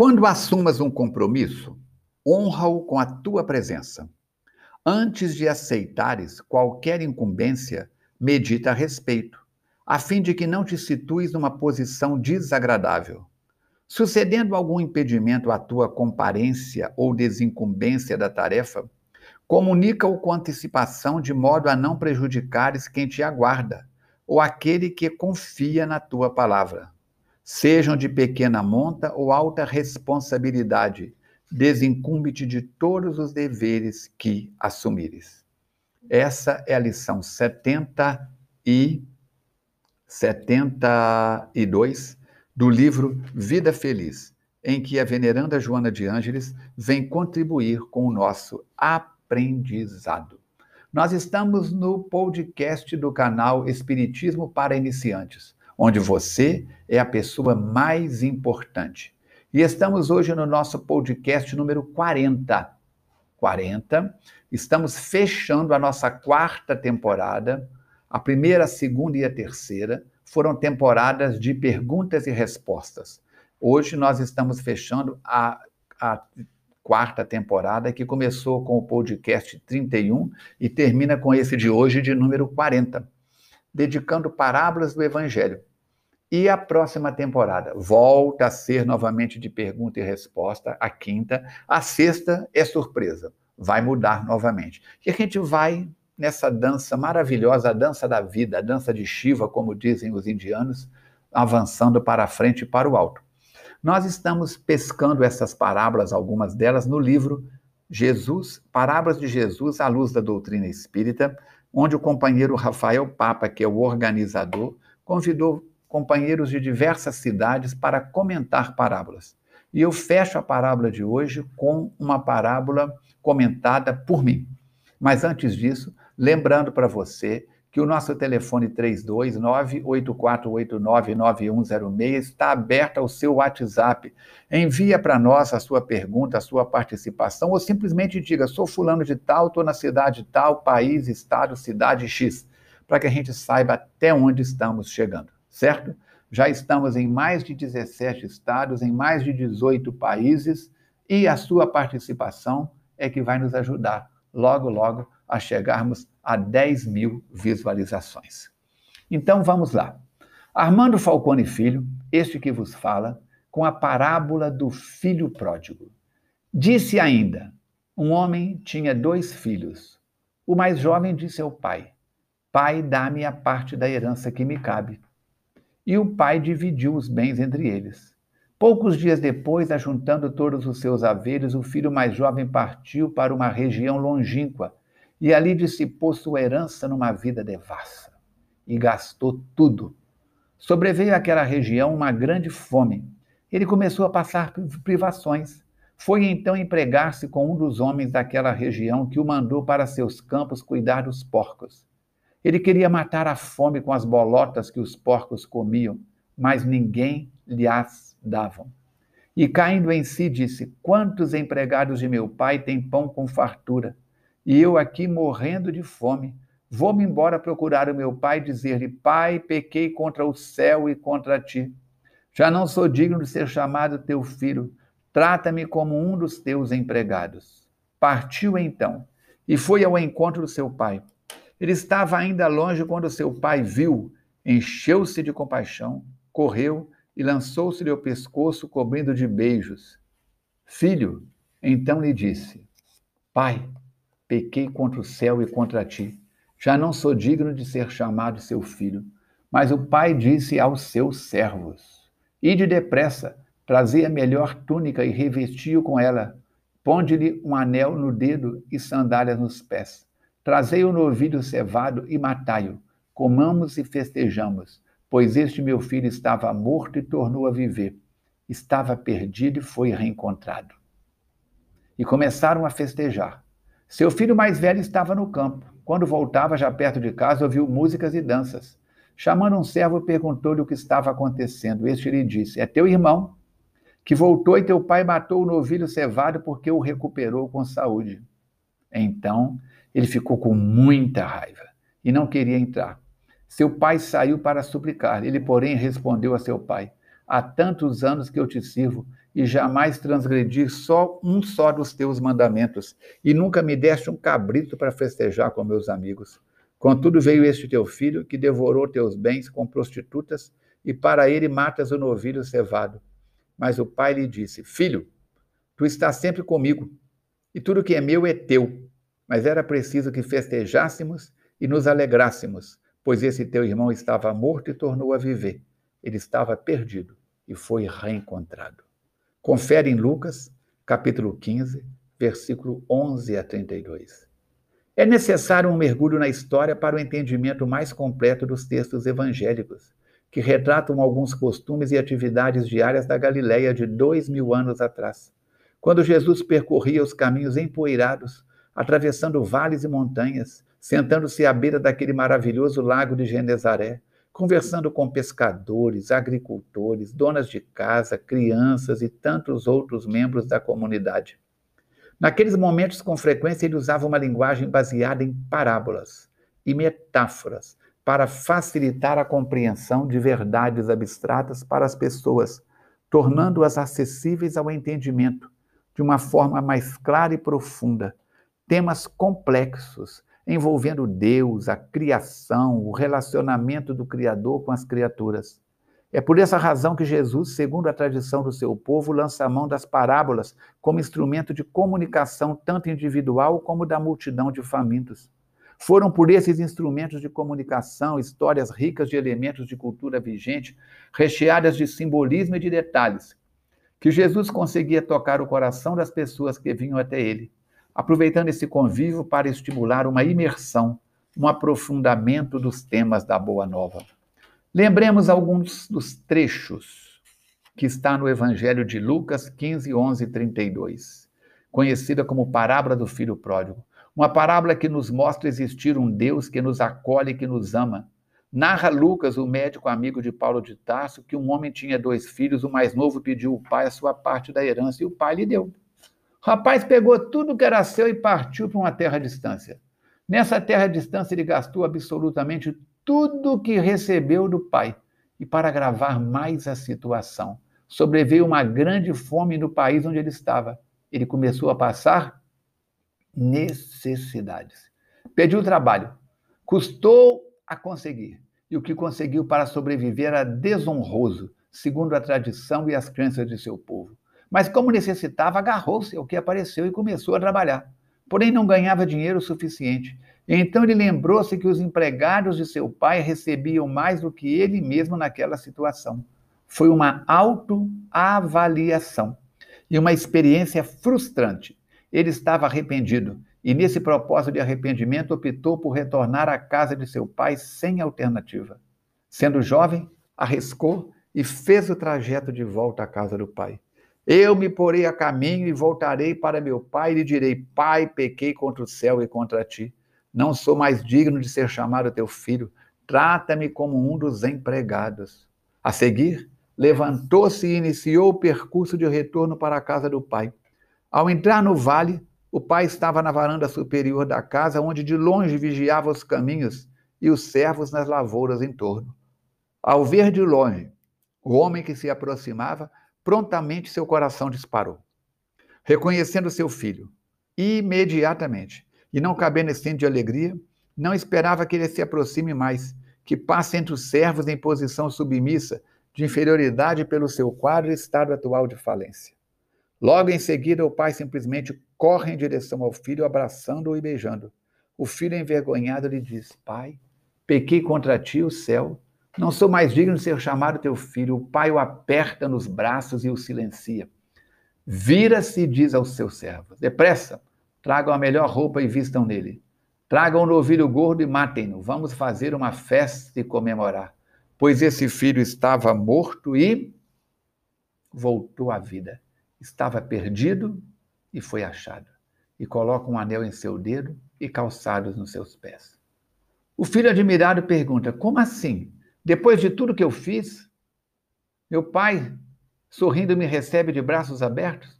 Quando assumas um compromisso, honra-o com a tua presença. Antes de aceitares qualquer incumbência, medita a respeito, a fim de que não te situes numa posição desagradável. Sucedendo algum impedimento à tua comparência ou desincumbência da tarefa, comunica-o com antecipação de modo a não prejudicares quem te aguarda ou aquele que confia na tua palavra. Sejam de pequena monta ou alta responsabilidade, desincumbe-te de todos os deveres que assumires. Essa é a lição 70 e 72 do livro Vida Feliz, em que a veneranda Joana de Ângeles vem contribuir com o nosso aprendizado. Nós estamos no podcast do canal Espiritismo para Iniciantes, onde você é a pessoa mais importante. E estamos hoje no nosso podcast número 40. 40. Estamos fechando a nossa quarta temporada. A primeira, a segunda e a terceira foram temporadas de perguntas e respostas. Hoje nós estamos fechando a, a quarta temporada, que começou com o podcast 31 e termina com esse de hoje, de número 40, dedicando parábolas do Evangelho. E a próxima temporada volta a ser novamente de pergunta e resposta, a quinta. A sexta é surpresa, vai mudar novamente. E a gente vai nessa dança maravilhosa, a dança da vida, a dança de Shiva, como dizem os indianos, avançando para a frente e para o alto. Nós estamos pescando essas parábolas, algumas delas, no livro Jesus, Parábolas de Jesus à luz da doutrina espírita, onde o companheiro Rafael Papa, que é o organizador, convidou companheiros de diversas cidades para comentar parábolas. E eu fecho a parábola de hoje com uma parábola comentada por mim. Mas antes disso, lembrando para você que o nosso telefone 329-8489-9106 está aberto ao seu WhatsApp. Envia para nós a sua pergunta, a sua participação, ou simplesmente diga: sou fulano de tal, estou na cidade tal, país, estado, cidade X, para que a gente saiba até onde estamos chegando, certo? Já estamos em mais de 17 estados, em mais de 18 países, e a sua participação é que vai nos ajudar logo, logo a chegarmos a 10 mil visualizações. Então vamos lá. Armando Falcone Filho, este que vos fala, com a parábola do filho pródigo. Disse ainda: um homem tinha dois filhos. O mais jovem disse ao pai: Pai, dá-me a parte da herança que me cabe. E o pai dividiu os bens entre eles. Poucos dias depois, ajuntando todos os seus haveres, o filho mais jovem partiu para uma região longínqua e ali dissipou sua herança numa vida devassa e gastou tudo. Sobreveio àquela região uma grande fome. Ele começou a passar privações. Foi então empregar-se com um dos homens daquela região que o mandou para seus campos cuidar dos porcos. Ele queria matar a fome com as bolotas que os porcos comiam, mas ninguém lhe as davam. E caindo em si, disse: Quantos empregados de meu pai têm pão com fartura? e eu aqui morrendo de fome. Vou-me embora procurar o meu pai e dizer-lhe: Pai, pequei contra o céu e contra ti. Já não sou digno de ser chamado teu filho. Trata-me como um dos teus empregados. Partiu então e foi ao encontro do seu pai. Ele estava ainda longe quando seu pai viu, encheu-se de compaixão, correu e lançou-se-lhe ao pescoço, cobrindo de beijos. Filho, então lhe disse: Pai, pequei contra o céu e contra ti. Já não sou digno de ser chamado seu filho. Mas o pai disse aos seus servos: Ide depressa, trazei a melhor túnica e revesti-o com ela. Ponde-lhe um anel no dedo e sandálias nos pés. Trazei o novilho cevado e matai-o. Comamos e festejamos, pois este meu filho estava morto e tornou a viver. Estava perdido e foi reencontrado. E começaram a festejar. Seu filho mais velho estava no campo. Quando voltava, já perto de casa, ouviu músicas e danças. Chamando um servo, perguntou-lhe o que estava acontecendo. Este lhe disse: É teu irmão, que voltou e teu pai matou o novilho cevado porque o recuperou com saúde. Então ele ficou com muita raiva e não queria entrar. Seu pai saiu para suplicar. Ele, porém, respondeu a seu pai: Há tantos anos que eu te sirvo e jamais transgredi só um só dos teus mandamentos, e nunca me deste um cabrito para festejar com meus amigos. Contudo veio este teu filho, que devorou teus bens com prostitutas, e para ele matas o novilho cevado. Mas o pai lhe disse: Filho, tu estás sempre comigo, e tudo que é meu é teu. Mas era preciso que festejássemos e nos alegrássemos, pois esse teu irmão estava morto e tornou a viver. Ele estava perdido e foi reencontrado. Confere em Lucas, capítulo 15, versículo 11 a 32. É necessário um mergulho na história para o entendimento mais completo dos textos evangélicos, que retratam alguns costumes e atividades diárias da Galiléia de dois mil anos atrás, quando Jesus percorria os caminhos empoeirados, atravessando vales e montanhas, sentando-se à beira daquele maravilhoso lago de Genezaré, conversando com pescadores, agricultores, donas de casa, crianças e tantos outros membros da comunidade. Naqueles momentos, com frequência, ele usava uma linguagem baseada em parábolas e metáforas para facilitar a compreensão de verdades abstratas para as pessoas, tornando-as acessíveis ao entendimento de uma forma mais clara e profunda. Temas complexos envolvendo Deus, a criação, o relacionamento do Criador com as criaturas. É por essa razão que Jesus, segundo a tradição do seu povo, lança a mão das parábolas como instrumento de comunicação tanto individual como da multidão de famintos. Foram por esses instrumentos de comunicação, histórias ricas de elementos de cultura vigente, recheadas de simbolismo e de detalhes, que Jesus conseguia tocar o coração das pessoas que vinham até ele aproveitando esse convívio para estimular uma imersão, um aprofundamento dos temas da Boa Nova. Lembremos alguns dos trechos que está no Evangelho de Lucas 15, 11 e 32, conhecida como parábola do filho pródigo. Uma parábola que nos mostra existir um Deus que nos acolhe e que nos ama. Narra Lucas, o médico amigo de Paulo de Tarso, que um homem tinha dois filhos, o mais novo pediu ao pai a sua parte da herança e o pai lhe deu. O rapaz pegou tudo que era seu e partiu para uma terra distância. Nessa terra distância, ele gastou absolutamente tudo que recebeu do pai. E para agravar mais a situação, sobreveio uma grande fome no país onde ele estava. Ele começou a passar necessidades. Pediu trabalho, custou a conseguir. E o que conseguiu para sobreviver era desonroso, segundo a tradição e as crenças de seu povo. Mas, como necessitava, agarrou-se ao que apareceu e começou a trabalhar. Porém, não ganhava dinheiro suficiente. Então, ele lembrou-se que os empregados de seu pai recebiam mais do que ele mesmo naquela situação. Foi uma autoavaliação e uma experiência frustrante. Ele estava arrependido e, nesse propósito de arrependimento, optou por retornar à casa de seu pai sem alternativa. Sendo jovem, arriscou e fez o trajeto de volta à casa do pai. Eu me porei a caminho e voltarei para meu pai e lhe direi: Pai, pequei contra o céu e contra ti. Não sou mais digno de ser chamado teu filho. Trata-me como um dos empregados. A seguir, levantou-se e iniciou o percurso de retorno para a casa do pai. Ao entrar no vale, o pai estava na varanda superior da casa, onde de longe vigiava os caminhos e os servos nas lavouras em torno. Ao ver de longe o homem que se aproximava, prontamente seu coração disparou. Reconhecendo seu filho, imediatamente, e não cabendo estendo de alegria, não esperava que ele se aproxime mais, que passe entre os servos em posição submissa, de inferioridade pelo seu quadro e estado atual de falência. Logo em seguida, o pai simplesmente corre em direção ao filho, abraçando-o e beijando. O filho, envergonhado, lhe diz: Pai, pequei contra ti o céu não sou mais digno de ser chamado teu filho. O pai o aperta nos braços e o silencia. Vira-se e diz aos seus servos: Depressa, tragam a melhor roupa e vistam nele. Tragam o novilho gordo e matem-no. Vamos fazer uma festa e comemorar. Pois esse filho estava morto e voltou à vida. Estava perdido e foi achado. E coloca um anel em seu dedo e calçados nos seus pés. O filho admirado pergunta: Como assim? Depois de tudo que eu fiz, meu pai, sorrindo, me recebe de braços abertos.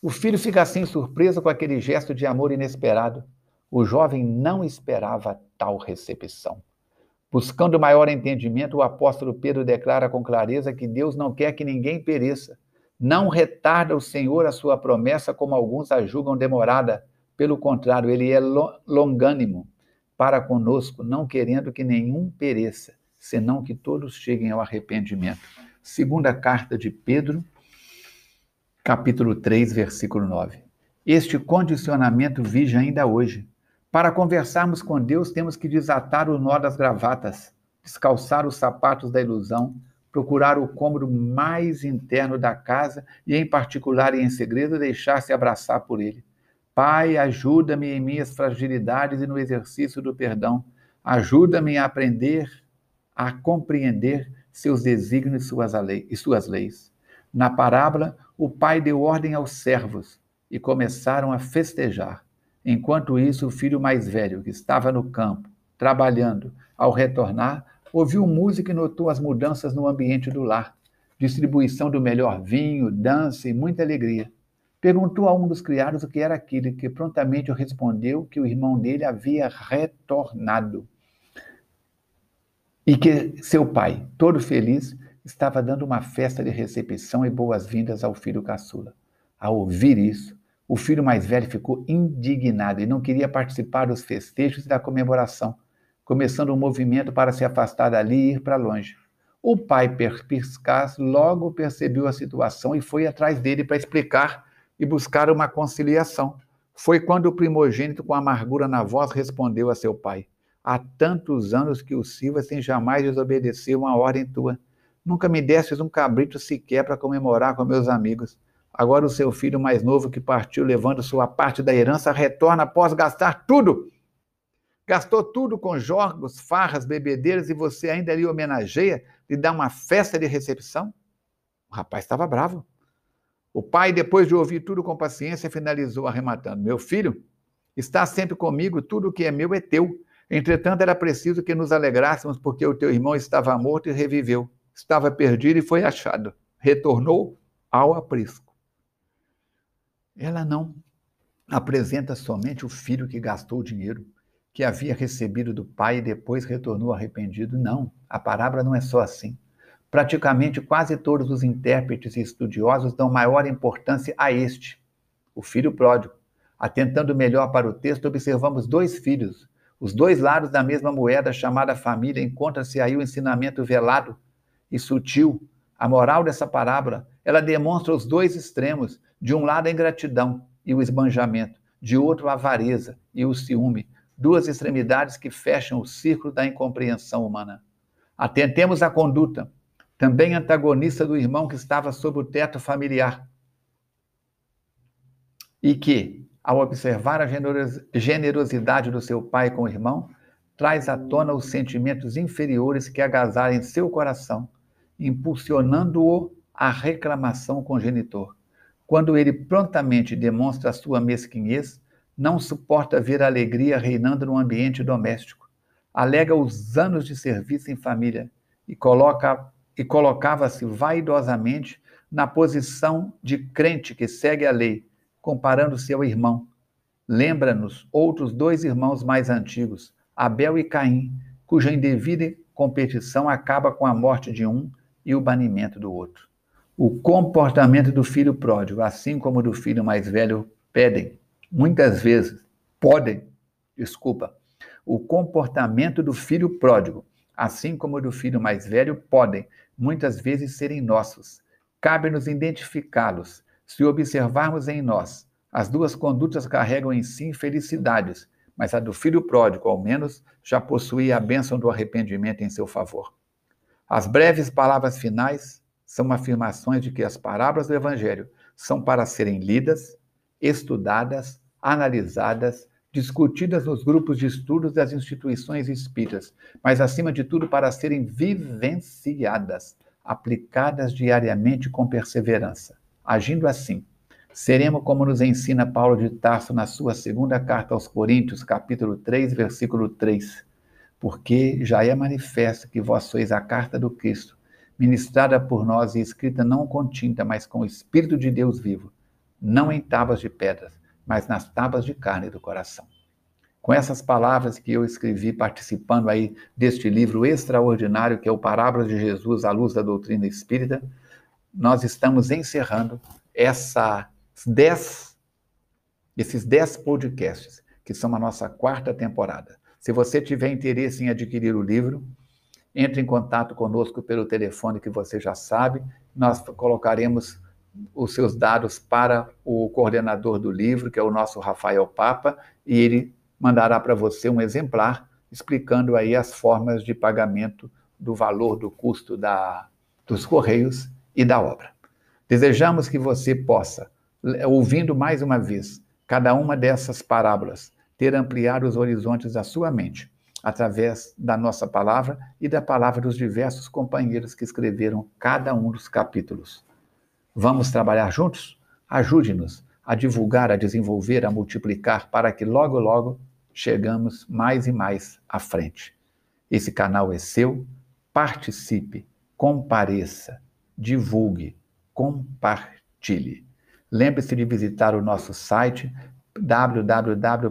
O filho fica assim surpreso com aquele gesto de amor inesperado. O jovem não esperava tal recepção. Buscando maior entendimento, o apóstolo Pedro declara com clareza que Deus não quer que ninguém pereça, Não retarda o Senhor a sua promessa, como alguns a julgam demorada. Pelo contrário, ele é longânimo para conosco, não querendo que nenhum pereça, senão que todos cheguem ao arrependimento. Segunda carta de Pedro, capítulo 3, versículo 9. Este condicionamento vige ainda hoje. Para conversarmos com Deus, temos que desatar o nó das gravatas, descalçar os sapatos da ilusão, procurar o cômodo mais interno da casa e, em particular e em segredo, deixar-se abraçar por ele. Pai, ajuda-me em minhas fragilidades e no exercício do perdão. Ajuda-me a aprender, a compreender seus desígnios e suas leis. Na parábola, o pai deu ordem aos servos e começaram a festejar. Enquanto isso, o filho mais velho, que estava no campo, trabalhando, ao retornar, ouviu música e notou as mudanças no ambiente do lar. Distribuição do melhor vinho, dança e muita alegria. Perguntou a um dos criados o que era aquilo, que prontamente respondeu que o irmão dele havia retornado. E que seu pai, todo feliz, estava dando uma festa de recepção e boas-vindas ao filho caçula. Ao ouvir isso, o filho mais velho ficou indignado e não queria participar dos festejos e da comemoração, começando um movimento para se afastar dali e ir para longe. O pai perspicaz logo percebeu a situação e foi atrás dele para explicar e buscar uma conciliação. Foi quando o primogênito, com amargura na voz, respondeu a seu pai: Há tantos anos que o sirva sem jamais desobedecer uma ordem tua. Nunca me destes um cabrito sequer para comemorar com meus amigos. Agora o seu filho mais novo, que partiu levando sua parte da herança, retorna após gastar tudo. Gastou tudo com jogos, farras, bebedeiras e você ainda lhe homenageia, lhe dá uma festa de recepção? O rapaz estava bravo. O pai, depois de ouvir tudo com paciência, finalizou arrematando: Meu filho, está sempre comigo, tudo que é meu é teu. Entretanto, era preciso que nos alegrássemos, porque o teu irmão estava morto e reviveu. Estava perdido e foi achado. Retornou ao aprisco. Ela não apresenta somente o filho que gastou o dinheiro, que havia recebido do pai e depois retornou arrependido. Não, a parábola não é só assim. Praticamente quase todos os intérpretes e estudiosos dão maior importância a este, o filho pródigo. Atentando melhor para o texto, observamos dois filhos, os dois lados da mesma moeda chamada família. Encontra-se aí o ensinamento velado e sutil. A moral dessa parábola, ela demonstra os dois extremos. De um lado, a ingratidão e o esbanjamento, de outro, a avareza e o ciúme. Duas extremidades que fecham o círculo da incompreensão humana. Atentemos à conduta também antagonista do irmão que estava sob o teto familiar. E que, ao observar a generosidade do seu pai com o irmão, traz à tona os sentimentos inferiores que agasalham seu coração, impulsionando-o à reclamação com o genitor. Quando ele prontamente demonstra sua mesquinhez, não suporta ver a alegria reinando no ambiente doméstico. Alega os anos de serviço em família e coloca e colocava-se vaidosamente na posição de crente que segue a lei, comparando-se ao irmão. Lembra-nos outros dois irmãos mais antigos, Abel e Caim, cuja indevida competição acaba com a morte de um e o banimento do outro. O comportamento do filho pródigo, assim como do filho mais velho, pedem, muitas vezes, podem, desculpa, o comportamento do filho pródigo, assim como do filho mais velho, podem, muitas vezes serem nossos. Cabe-nos identificá-los. Se observarmos em nós, as duas condutas carregam em si felicidades, mas a do filho pródigo, ao menos, já possuía a bênção do arrependimento em seu favor. As breves palavras finais são afirmações de que as parábolas do Evangelho são para serem lidas, estudadas, analisadas, discutidas nos grupos de estudos das instituições espíritas, mas acima de tudo para serem vivenciadas, aplicadas diariamente com perseverança. Agindo assim, seremos como nos ensina Paulo de Tarso na sua segunda carta aos Coríntios, capítulo 3, versículo 3. Porque já é manifesto que vós sois a carta do Cristo, ministrada por nós e escrita não com tinta, mas com o Espírito de Deus vivo, não em tábuas de pedras, mas nas tábuas de carne do coração. Com essas palavras que eu escrevi participando aí deste livro extraordinário que é o Parábolas de Jesus à luz da doutrina espírita, nós estamos encerrando essa dez, esses dez podcasts, que são a nossa quarta temporada. Se você tiver interesse em adquirir o livro, entre em contato conosco pelo telefone que você já sabe. Nós colocaremos os seus dados para o coordenador do livro, que é o nosso Rafael Papa, e ele mandará para você um exemplar explicando aí as formas de pagamento do valor do custo da, dos correios e da obra. Desejamos que você possa, ouvindo mais uma vez cada uma dessas parábolas, ter ampliar os horizontes da sua mente, através da nossa palavra e da palavra dos diversos companheiros que escreveram cada um dos capítulos. Vamos trabalhar juntos? Ajude-nos a divulgar, a desenvolver, a multiplicar, para que logo, logo chegamos mais e mais à frente. Esse canal é seu, participe, compareça, divulgue, compartilhe. Lembre-se de visitar o nosso site www.feac.org,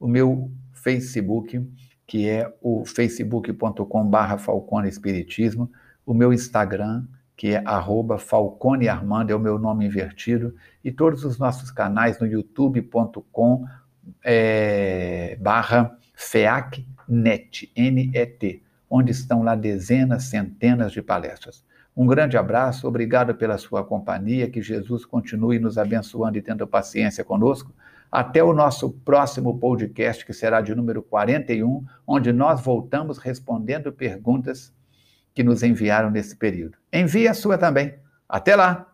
o meu Facebook, que é o facebook.com.br Falcone Espiritismo, o meu Instagram, que é arroba Falcone Armando, é o meu nome invertido, e todos os nossos canais no youtube.com é, barra FEACNET, N-E-T, onde estão lá dezenas, centenas de palestras. Um grande abraço, obrigado pela sua companhia, que Jesus continue nos abençoando e tendo paciência conosco. Até o nosso próximo podcast, que será de número 41, onde nós voltamos respondendo perguntas que nos enviaram nesse período. Envie a sua também. Até lá!